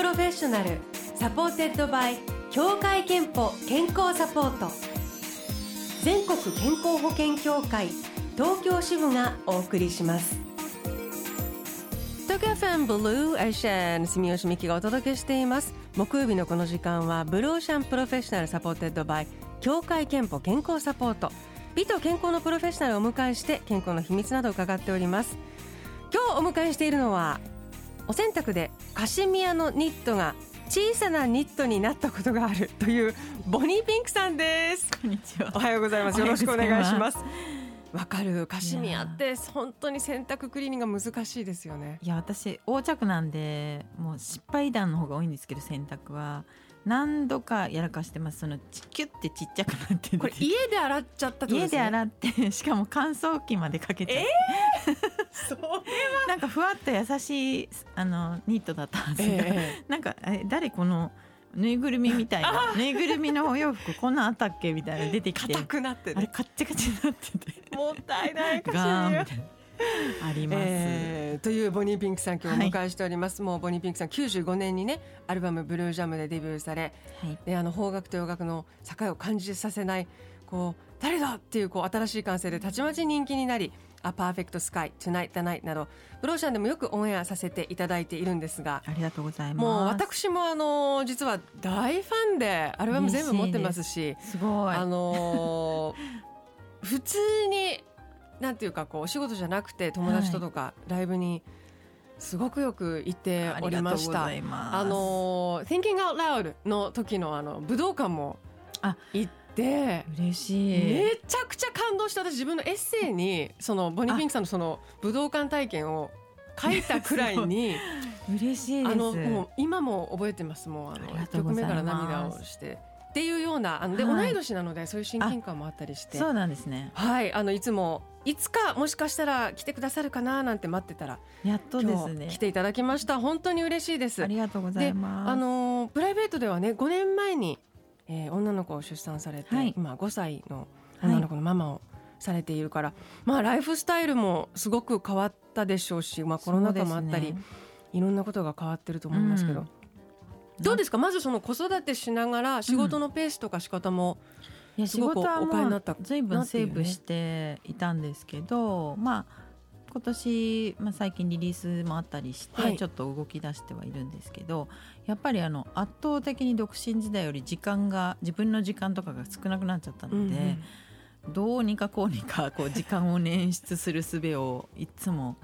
プロフェッショナル supported by 協会けんぽ健康サポート。全国健康保険協会東京支部がお送りします。東京 FM ブルーエーシャン住吉美希がお届けしています。木曜日のこの時間はブルーオーシャンプロフェッショナル supported by 協会けんぽ健康サポート。美と健康のプロフェッショナルをお迎えして健康の秘密などを伺っております。今日お迎えしているのはお洗濯でカシミヤのニットが小さなニットになったことがあるというボニーピンクさんです。こんにちは。おはようございます。よろしくお願いします。わかる。カシミヤって本当に洗濯クリーニングが難しいですよね。いや私横着なんでもう失敗談の方が多いんですけど洗濯は何度かやらかしてます。そのチキュってちっちゃくなってこれ家で洗っちゃった家で洗ってしかも乾燥機までかけて、えー、それは。なんかふわっと優しいあのニットだったはずが、えー、なんかえ誰このぬいぐるみみたいなぬいぐるみのお洋服こんなんあったっけ？みたいな出てきて。硬くなって、ね、あれカッチカチになってて。もったいないかしら あります、えー、というボニーピンクさん今日お迎えしております、はい、もうボニーピンクさん95年にねアルバム「ブルージャム」でデビューされ、はい、であの邦楽と洋楽の境を感じさせないこう誰だっていうこう新しい感性でたちまち人気になり「A Perfect Sky」「Tonight the Night」などブローシャンでもよくオンエアさせていただいているんですがありがとうございます。もう私もあの実は大ファンでアルバム全部持ってますしす。ごい。あの 普通になんていうかこうお仕事じゃなくて友達ととかライブにすごくよく行っておりました。あの Thinking Out Loud の時のあの武道館も行って。嬉しい。めちゃくちゃ感動して私自分のエッセイにそのボニー・ピンクさんのその武道館体験を書いたくらいに嬉しいあのもう今も覚えてます。もうあの1曲目から涙をして。っていうようなあので、同い年なのでそういう親近感もあったりして。そうなんですね。はい。あのいつもいつかもしかしたら来てくださるかななんて待ってたらやっとですね。来ていただきました。本当に嬉しいです。ありがとうございます。あのプライベートではね5年前に、えー、女の子を出産されて、はい、今5歳の女の子のママをされているから、はい、まあライフスタイルもすごく変わったでしょうし、まあ、コロナ禍もあったり、ね、いろんなことが変わってると思いますけど、うん。どうですか？まずその子育てしながら仕事のペースとか仕方も、いや仕事はもう随分セーブしていたんですけど、まあ今年、まあ、最近リリースもあったりして、ちょっと動き出してはいるんですけどやっぱりあの圧倒的に独身時代より時間が自分の時間とかが少なくなっちゃったので、うん、どうにかこうにかこう時間を捻出する術をいつも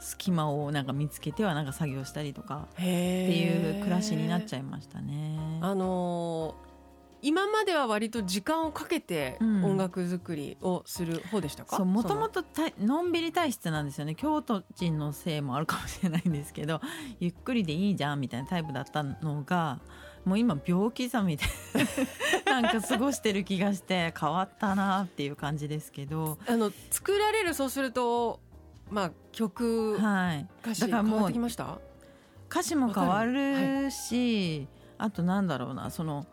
隙間をなんか見つけてはなんか作業したりとかっていう暮らしになっちゃいましたね。あのー今までは割と時間をかけて音楽作りをする方でしたか、もともとの。んびり体質なんですよね。京都人のせいもあるかもしれないんですけど ゆっくりでいいじゃんみたいなタイプだったのがもう今病気さみたいな なんか過ごしてる気がして変わったなっていう感じですけど。あの作られるそうするとまあ曲、はい、歌詞だからもう歌詞も変わるし、はい、あとなんだろうなその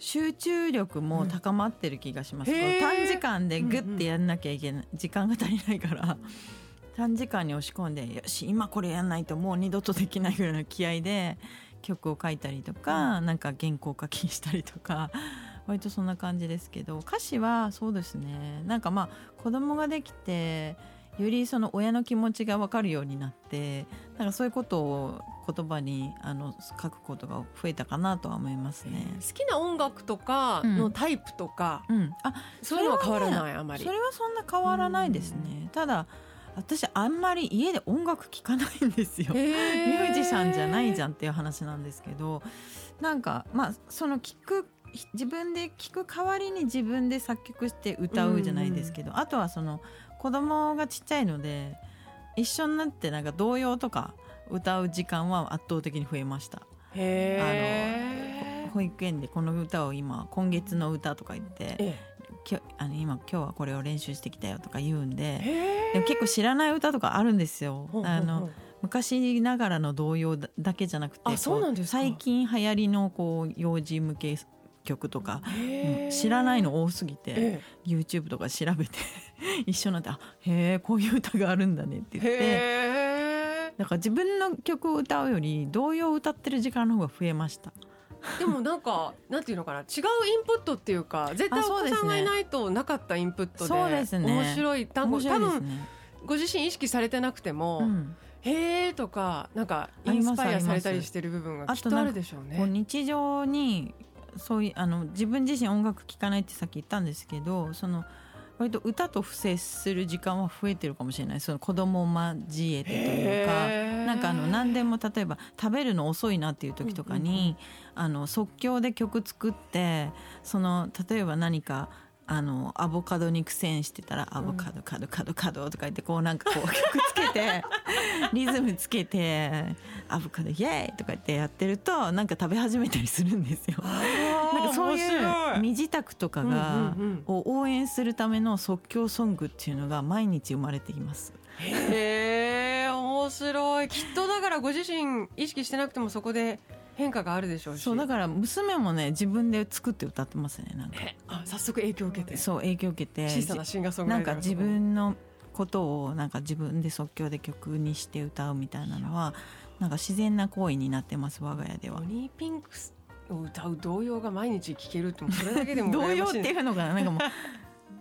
集中力も高まってる気がします、うん、短時間でグッてやんなきゃいけない、うんうん、時間が足りないから 短時間に押し込んでよし今これやんないともう二度とできないぐらいの気合で曲を書いたりとか、うん、なんか原稿書きしたりとか 割とそんな感じですけど歌詞はそうですね。なんかまあ子供ができてよりその親の気持ちが分かるようになってなんかそういうことを言葉にあの書くことが増えたかなとは思いますね。好きな音楽とかのタイプとか、うんうん、あそういうのは変わらないあまり。それはそんな変わらないですね。ただ私あんまり家で音楽聴かないんですよ。ミュージシャンじゃないじゃんっていう話なんですけどなんかまあその聞く自分で聞く代わりに自分で作曲して歌うじゃないですけど、あとはその子供がちっちゃいので一緒になってなんか童謡とか歌う時間は圧倒的に増えました。あの保育園でこの歌を今今月の歌とか言って、きあの今今日はこれを練習してきたよとか言うんででも結構知らない歌とかあるんですよ。あの昔ながらの童謡だけじゃなくて最近流行りのこう幼児向け曲とか、知らないの多すぎて、YouTube とか調べて 一緒になって「あへえこういう歌があるんだね」って言ってだから自分の曲を歌うより童謡を歌ってる時間の方が増えました。でもなんか なんていうのかな違うインプットっていうか絶対お子さんがいないとなかったインプットでそうですね。面白い単語、面白多分ご自身意識されてなくても、うん。へーとかなんかインスパイアされたりしてる部分がきっとあるでしょうね。日常にそういうあの自分自身音楽聴かないってさっき言ったんですけどその割と歌と接する時間は増えてるかもしれないその子供を交えてというか。なんかあの何でも例えば食べるの遅いなっていう時とかに、あの即興で曲作ってその例えば何かあのアボカドに苦戦してたら「アボカドカドカドカド」とか言ってこうなんかこう 曲つけてリズムつけて「アボカドイエーイ!」とか言ってやってるとなんか食べ始めたりするんですよ。なんかそういう身支度とかがを応援するための即興ソングっていうのが毎日生まれています。へえ面白いきっとだからご自身意識してなくてもそこで変化があるでしょうし。そうだから娘もね自分で作って歌ってますねなんか。えあ早速影響を受けて。そう影響を受けて。小さなシンガーソングライターなんか自分のことをなんか自分で即興で曲にして歌うみたいなのはなんか自然な行為になってます我が家では。ボ。ニーピンクスを歌う童謡が毎日聴けるってそれだけでも童謡 っていうのがなんかもう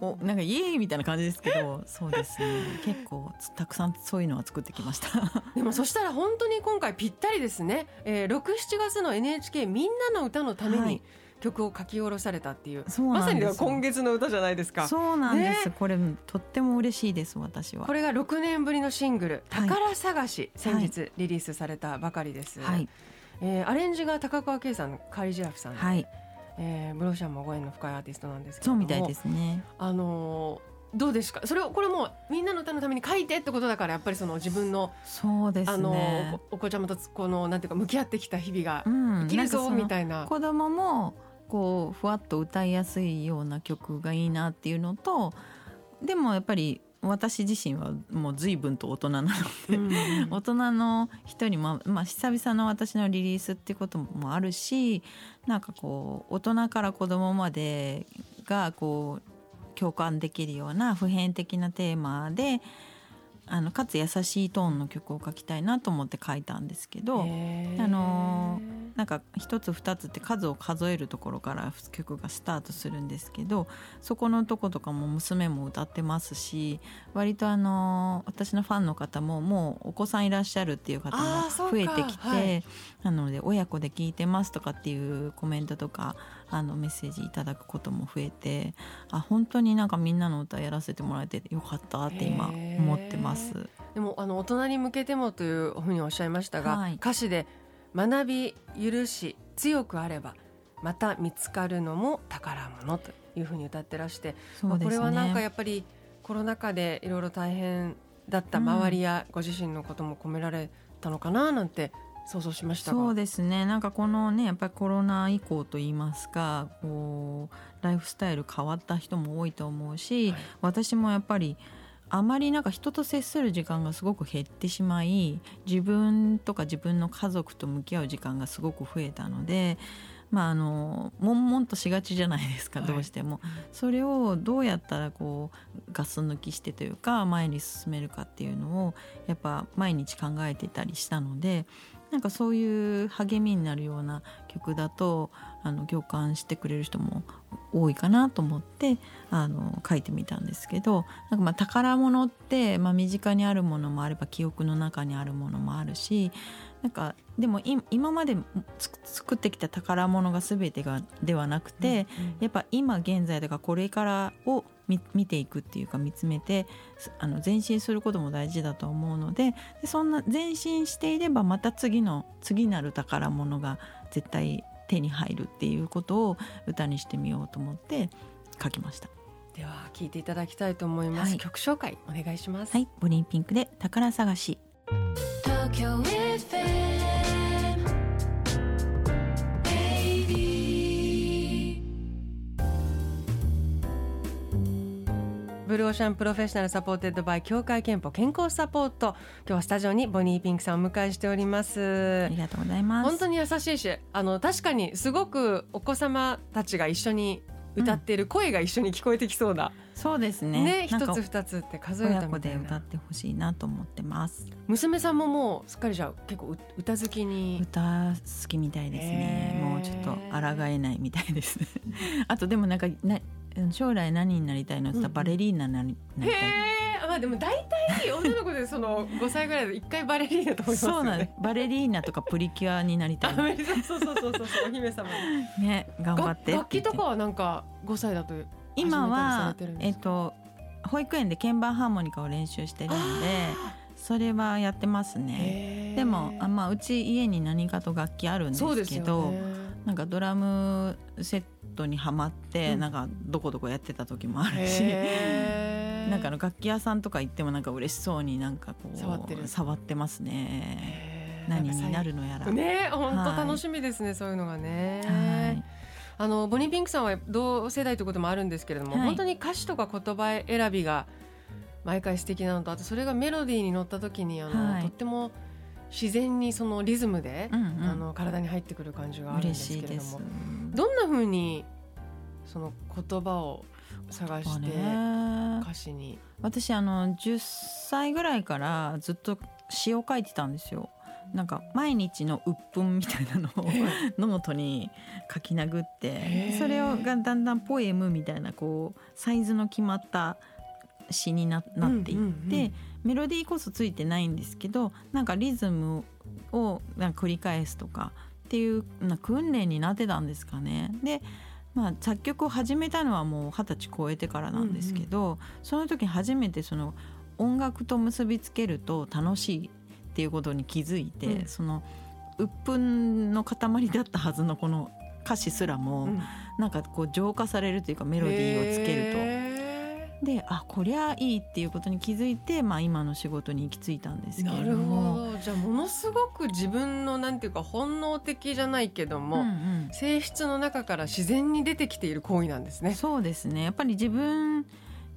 おなんかイエーイみたいな感じですけどそうですね。結構たくさんそういうのは作ってきました。でもそしたら本当に今回ぴったりですね、えー、6、7月の NHK みんなの歌のためにはい。曲を書き下ろされたっていう、まさに今月の歌じゃないですか。そうなんです、ね。これとっても嬉しいです私は。こ。れが6年ぶりのシングル「はい。宝探し」先日リリースされたばかりです、はい。えーアレンジが高川圭さんカリジラフさんで、はいえーブローシャンもご縁の深いアーティストなんですけれどもそうみたいですね。あのーどうですか？それをこれもうみんなの歌のために書いてってことだからやっぱりその自分の、そうですあの。おお子ちゃまとこのなんていうか向き合ってきた日々がうん生きるぞなんみたいな。子供もこうふわっと歌いやすいような曲がいいなっていうのとでもやっぱり私自身はもう随分と大人なので、うん大人の人にも、まあ、久々の私のリリースってこともあるしなんかこう大人から子供までがこう共感できるような普遍的なテーマであのかつ優しいトーンの曲を書きたいなと思って書いたんですけど。あのなんか一つ二つって数を数えるところから曲がスタートするんですけどそこのとことかも娘も歌ってますし割とあの私のファンの方ももうお子さんいらっしゃるっていう方も増えてきて、はいなので親子で聞いてますとかっていうコメントとかあのメッセージいただくことも増えてあ本当になんかみんなの歌やらせてもらえてよかったって今思ってます。でもあの大人に向けてもというふうにおっしゃいましたが、はい。歌詞で学び許し強くあればまた見つかるのも宝物というふうに歌ってらして、まあこれはなんかやっぱりコロナ禍でいろいろ大変だった周りやご自身のことも込められたのかななんて想像しましたが。そうですねなんかこのねやっぱりコロナ以降といいますかこうライフスタイル変わった人も多いと思うし、はい私もやっぱりあまりなんか人と接する時間がすごく減ってしまい自分とか自分の家族と向き合う時間がすごく増えたのでまああの悶々としがちじゃないですか、はいどうしても。それをどうやったらこうガス抜きしてというか前に進めるかっていうのをやっぱ毎日考えてたりしたのでなんかそういう励みになるような曲だとあの共感してくれる人も多いかなと思ってあの書いてみたんですけどなんかまあ宝物って、まあ、身近にあるものもあれば記憶の中にあるものもあるしなんかでもい今までつ作ってきた宝物が全てがではなくて、やっぱ今現在とかこれからを見見ていくっていうか見つめてすあの前進することも大事だと思うのででそんな前進していればまた次の次なる宝物が絶対手に入るっていうことを歌にしてみようと思って書きました。では聞いていただきたいと思います、はい。曲紹介お願いします、はい、ボニーピンクで宝探し。東京 FM ブルーオーシャンプロフェッショナル supported by 協会けんぽ健康サポート今日はスタジオにボニーピンクさんをお迎えしております。ありがとうございます。本当に優しいしあの確かにすごくお子様たちが一緒に歌ってる声が一緒に聞こえてきそうな、そうですね。ね一なんかつ二つって数えたみたいなで歌ってほしいなと思ってます。娘さんももうすっかりじゃあ結構う歌好きに歌好きみたいですね。へー。もうちょっと抗えないみたいです。ね あとでもなんかな将来何になりたいのって言ったらバレリーナになりたいえまあでも大体女の子でその5歳ぐらいで一回バレリーナと思いますよね。そうなんです。バレリーナとかプリキュアになりたい。そうそうそうそうそう。お姫様。に ね頑張って楽器とかはなんか5歳だと今はえっと保育園で鍵盤ハーモニカを練習してるのでそれはやってますね。でもあまあうち家に何かと楽器あるんですけどねなんかドラムセットにはまって、うん。なんかどこどこやってた時もあるし なんかあの楽器屋さんとか行ってもなんか嬉しそうになんかこう触ってる。触ってますね。何になるのやら、ね本当はい。楽しみですね、そういうのがね、はい。あのボニーピンクさんは同世代ということもあるんですけれども、はい。本当に歌詞とか言葉選びが毎回素敵なのとあとそれがメロディーに乗った時にあの、はい。とっても自然にそのリズムで、うんうん。あの体に入ってくる感じがあるんですすけれども。どんな風にその言葉を探してね。歌詞に？私あの10歳ぐらいからずっと詞を書いてたんですよ。なんか毎日の鬱憤みたいなのをノートに書き殴ってそれをがだんだんポエムみたいなこうサイズの決まった詞にななっていって、うんうんうんメロディーこそついてないんですけどなんかリズムをなんか繰り返すとかっていうな訓練になってたんですかね。でまあ、作曲を始めたのはもう二十歳超えてからなんですけど、その時初めてその音楽と結びつけると楽しいっていうことに気づいて、うんその鬱憤の塊だったはずのこの歌詞すらも、うんなんかこう浄化されるというかメロディーをつけると。であこりゃいいっていうことに気づいて、まあ、今の仕事に行き着いたんですけれなるほども。どじゃあものすごく自分のなんていうか本能的じゃないけども、うんうん性質の中から自然に出てきている行為なんですね。そうですねやっぱり自分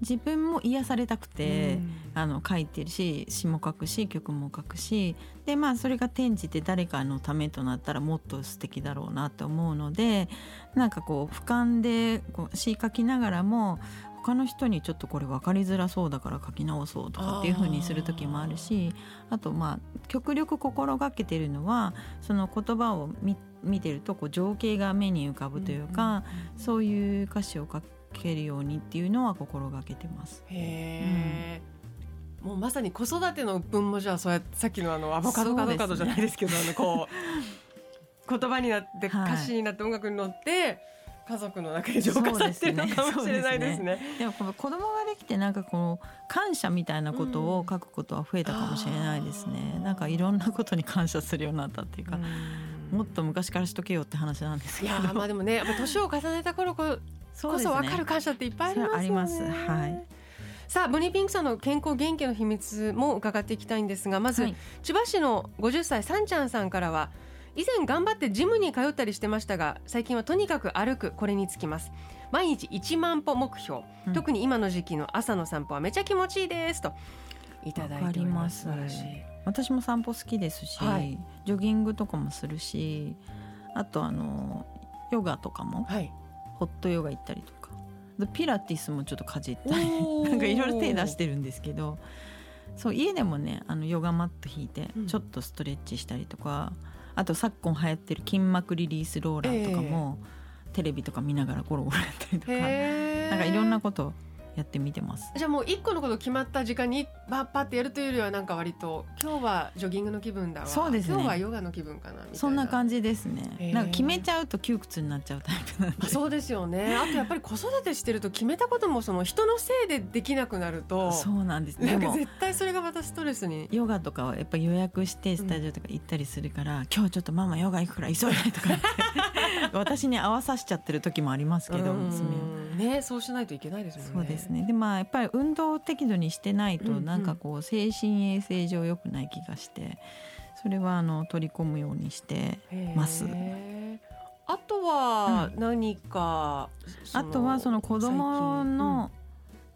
自分も癒されたくて、うんあの書いてるし詩も書くし曲も書くしでまあそれが転じて誰かのためとなったらもっと素敵だろうなと思うのでなんかこう俯瞰でこう詩書きながらも他の人にちょっとこれ分かりづらそうだから書き直そうとかっていう風にする時もあるしあとまあ極力心がけてるのはその言葉を見見てるとこう情景が目に浮かぶというか、そういう歌詞を書けるようにっていうのは心がけてます。へえ、もうまさに子育ての鬱憤もじゃあそうやってさっきのあのアボカドかどうかどじゃないですけどあのこう言葉になってはい歌詞になって音楽に乗って家族の中で浄化されてるのかもしれないですね。でもこの子供ができてなんかこう感謝みたいなことを書くことは増えたかもしれないですね。うんなんかいろんなことに感謝するようになったっていうか、うんもっと昔からしとけよって話なんですけど。いやーまあでもねやっぱ年を重ねた頃ここそ分かる感謝っていっぱいありますよね。はいさあボニーピンクさんの健康元気の秘密も伺っていきたいんですがまず、はい千葉市の50歳さんちゃんさんからは以前頑張ってジムに通ったりしてましたが最近はとにかく歩くこれにつきます。毎日1万歩目標、うん。特に今の時期の朝の散歩はめちゃ気持ちいいですと。いただいております。私も散歩好きですし、はい。ジョギングとかもするし、あとあのヨガとかもはい。ホットヨガ行ったりとか、でピラティスもちょっとかじったり。なんかいろいろ手出してるんですけどそう家でもねあのヨガマット引いてうん。ちょっとストレッチしたりとか、あと昨今流行ってる筋膜リリースローラーとかも、テレビとか見ながらゴロゴロやったりとかへーなんかいろんなことやってみてます。じゃあもう一個のこと決まった時間にパッパってやるというよりはなんか割と今日はジョギングの気分だわ。そうですね。今日はヨガの気分かなみたいな。そんな感じですね。なんか決めちゃうと窮屈になっちゃうタイプなんで。あそうですよね。あとやっぱり子育てしてると決めたこともその人のせいでできなくなるとそうなんです。でもなんか絶対それがまたストレスに。ヨガとかはやっぱ予約してスタジオとか行ったりするから、今日ちょっとママヨガ行くから急いでとか言って。私に合わさしちゃってる時もありますけどうん。娘を。ねそうしないといけないですもんね。そうですね。でまあやっぱり運動を適度にしてないとうんうん。なんかこう精神衛生上良くない気がしてそれはあの取り込むようにしてます。あとは何か、あとはその子供の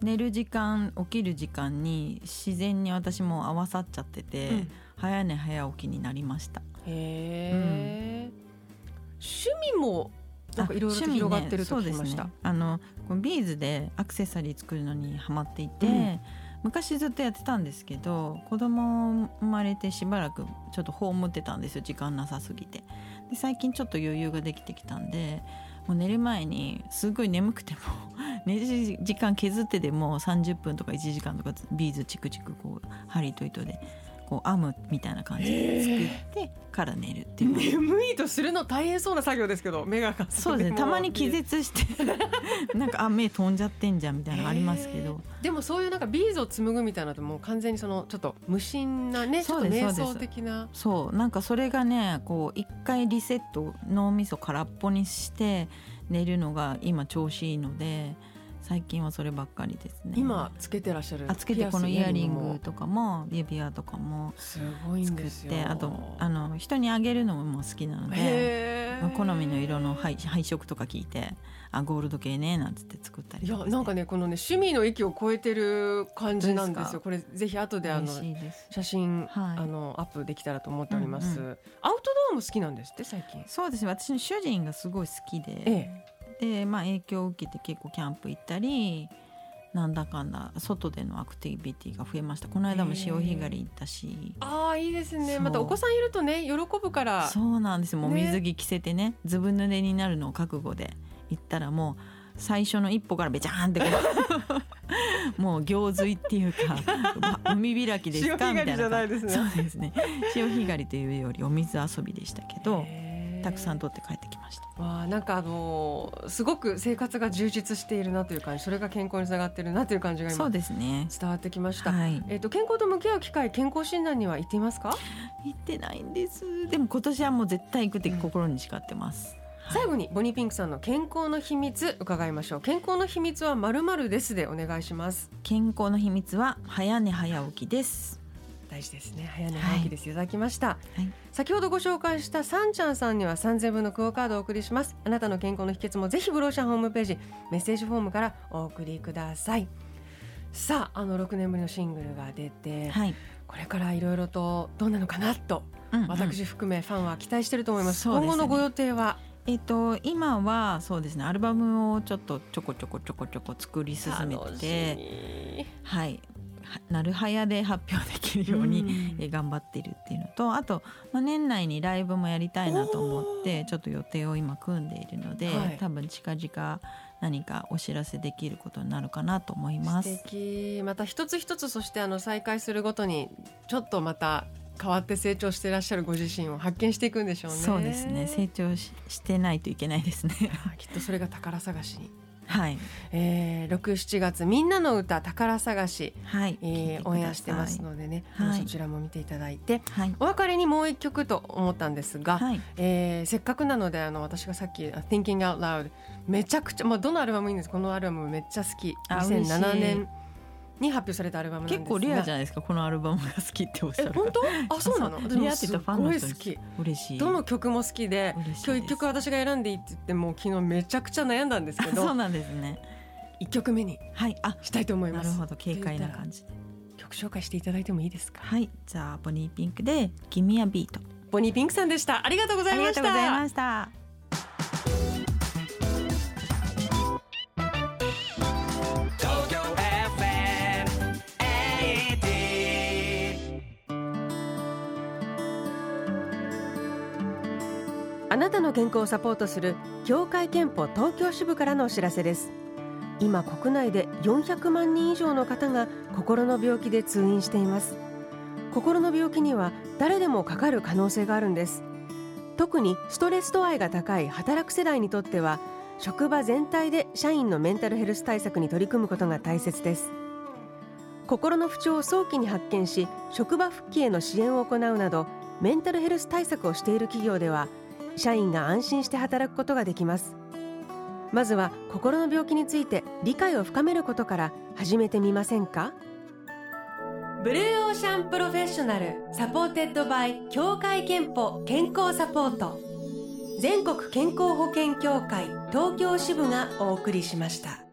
寝る時間起きる時間に自然に私も合わさっちゃってて、うん。早寝早起きになりました。へえ、趣味もなんかいろいろと広がってると聞きました、ね、あのビーズでアクセサリー作るのにハマっていて、うん。昔ずっとやってたんですけど子供生まれてしばらくちょっと葬ってたんですよ。時間なさすぎて。で最近ちょっと余裕ができてきたんでもう寝る前にすごい眠くても 寝る時間削ってでも30分とか1時間とかビーズチクチクこう針と糸でこう編むみたいな感じで作ってから寝るっていう。眠いとするの大変そうな作業ですけど目がかそうですね。たまに気絶して。なんかあ目飛んじゃってんじゃんみたいなのありますけど。でもそういうなんかビーズを紡ぐみたいなのってもう完全にそのちょっと無心なねちょっと瞑想的な。そう。なんかそれがねこう一回リセット脳みそ空っぽにして寝るのが今調子いいので最近はそればっかりですね。今つけてらっしゃるあつけてこのイヤリングもとかも指輪とかもすごいん作っですよ。てあとあの人にあげるのも好きなので好みの色の配配色とか聞いてあゴールド系ねなんつって作ったりいやなんかねこのね趣味の域を超えてる感じなんですよ。これぜひ後であの写真、はい。あのアップできたらと思っております、うんうアウトドアも好きなんですって最近。そうですね。私の主人がすごい好きで、えでまあ影響を受けて結構キャンプ行ったりなんだかんだ外でのアクティビティが増えました。この間も潮干狩り行ったし。ああいいですね。またお子さんいるとね喜ぶから。そうなんですよ。もうね。水着着せてねずぶ濡れになるのを覚悟で行ったらもう最初の一歩からべちゃーんってこう もう行水っていうかま 海開きですか？みたいなじゃないですね。そうですね。潮干狩りというよりお水遊びでしたけどへーたくさん取って帰ってきました。わあなんかあのーすごく生活が充実しているなという感じそれが健康につながっているなという感じが今そうですね。伝わってきました、はい。えっ、と健康と向き合う機会健康診断には行っていますか、行ってないんです。でも今年はもう絶対行くって心に誓ってます、最後にボニーピンクさんの健康の秘密伺いましょう。健康の秘密はまるまるですでお願いします。健康の秘密は早寝早起きです大事ですね。早寝早起きです、い、ただきました、はい。先ほどご紹介したさんちゃんさんには3000分のクオカードをお送りします。あなたの健康の秘訣もぜひブローシャンホームページメッセージフォームからお送りください。さああの6年ぶりのシングルが出て、はい、これからいろいろとどうなのかなとうんうん。私含めファンは期待してると思います、ね。今後のご予定は？えっと今はそうですね。アルバムをちょっとちょこちょこちょこちょこ作り進め楽てしはい。はなるはやで発表できるように、頑張っているっていうのとあと、まあ、年内にライブもやりたいなと思ってちょっと予定を今組んでいるので、はい。多分近々何かお知らせできることになるかなと思います。素敵。また一つ一つそしてあの再開するごとにちょっとまた変わって成長していらっしゃるご自身を発見していくんでしょうね。そうですね。成長ししてないといけないですね。あきっとそれが宝探しに、はい、えー、67月みんなの歌宝探し、はい、えー、オンエアしてますのでね、はい。そちらも見ていただいて。はい、お別れにもう一曲と思ったんですが、はい、えーせっかくなのであの私がさっきあ「Thinking Out Loud」めちゃくちゃ、まあ、どのアルバムもいいんです。このアルバムめっちゃ好き。あ嬉しい。2007年に発表されたアルバムなんですが。結構レアじゃないですかこのアルバムが好きっておっしゃるえ本当？あそうなの？レアってたらフ嬉しい。どの曲も好きで今日一曲私が選んでいいって言ってもう昨日めちゃくちゃ悩んだんですけ そうどなんですね。一曲目にはい。あしたいと思います。なるほど軽快な感じで。曲紹介していただいてもいいですか？はい。じゃあボニーピンクで「ギミアビートボニーピンクさんでした。ありがとうございました。ありがとうございました健康をサポートする協会憲法東京支部からのお知らせです。今国内で400万人以上の方が心の病気で通院しています。心の病気には誰でもかかる可能性があるんです。特にストレス度合いが高い働く世代にとっては職場全体で社員のメンタルヘルス対策に取り組むことが大切です。心の不調を早期に発見し職場復帰への支援を行うなどメンタルヘルス対策をしている企業では社員が安心して働くことができます。まずは心の病気について理解を深めることから始めてみませんか？ブルーオーシャンプロフェッショナル supported by 協会けんぽ健康サポート。全国健康保険協会東京支部がお送りしました。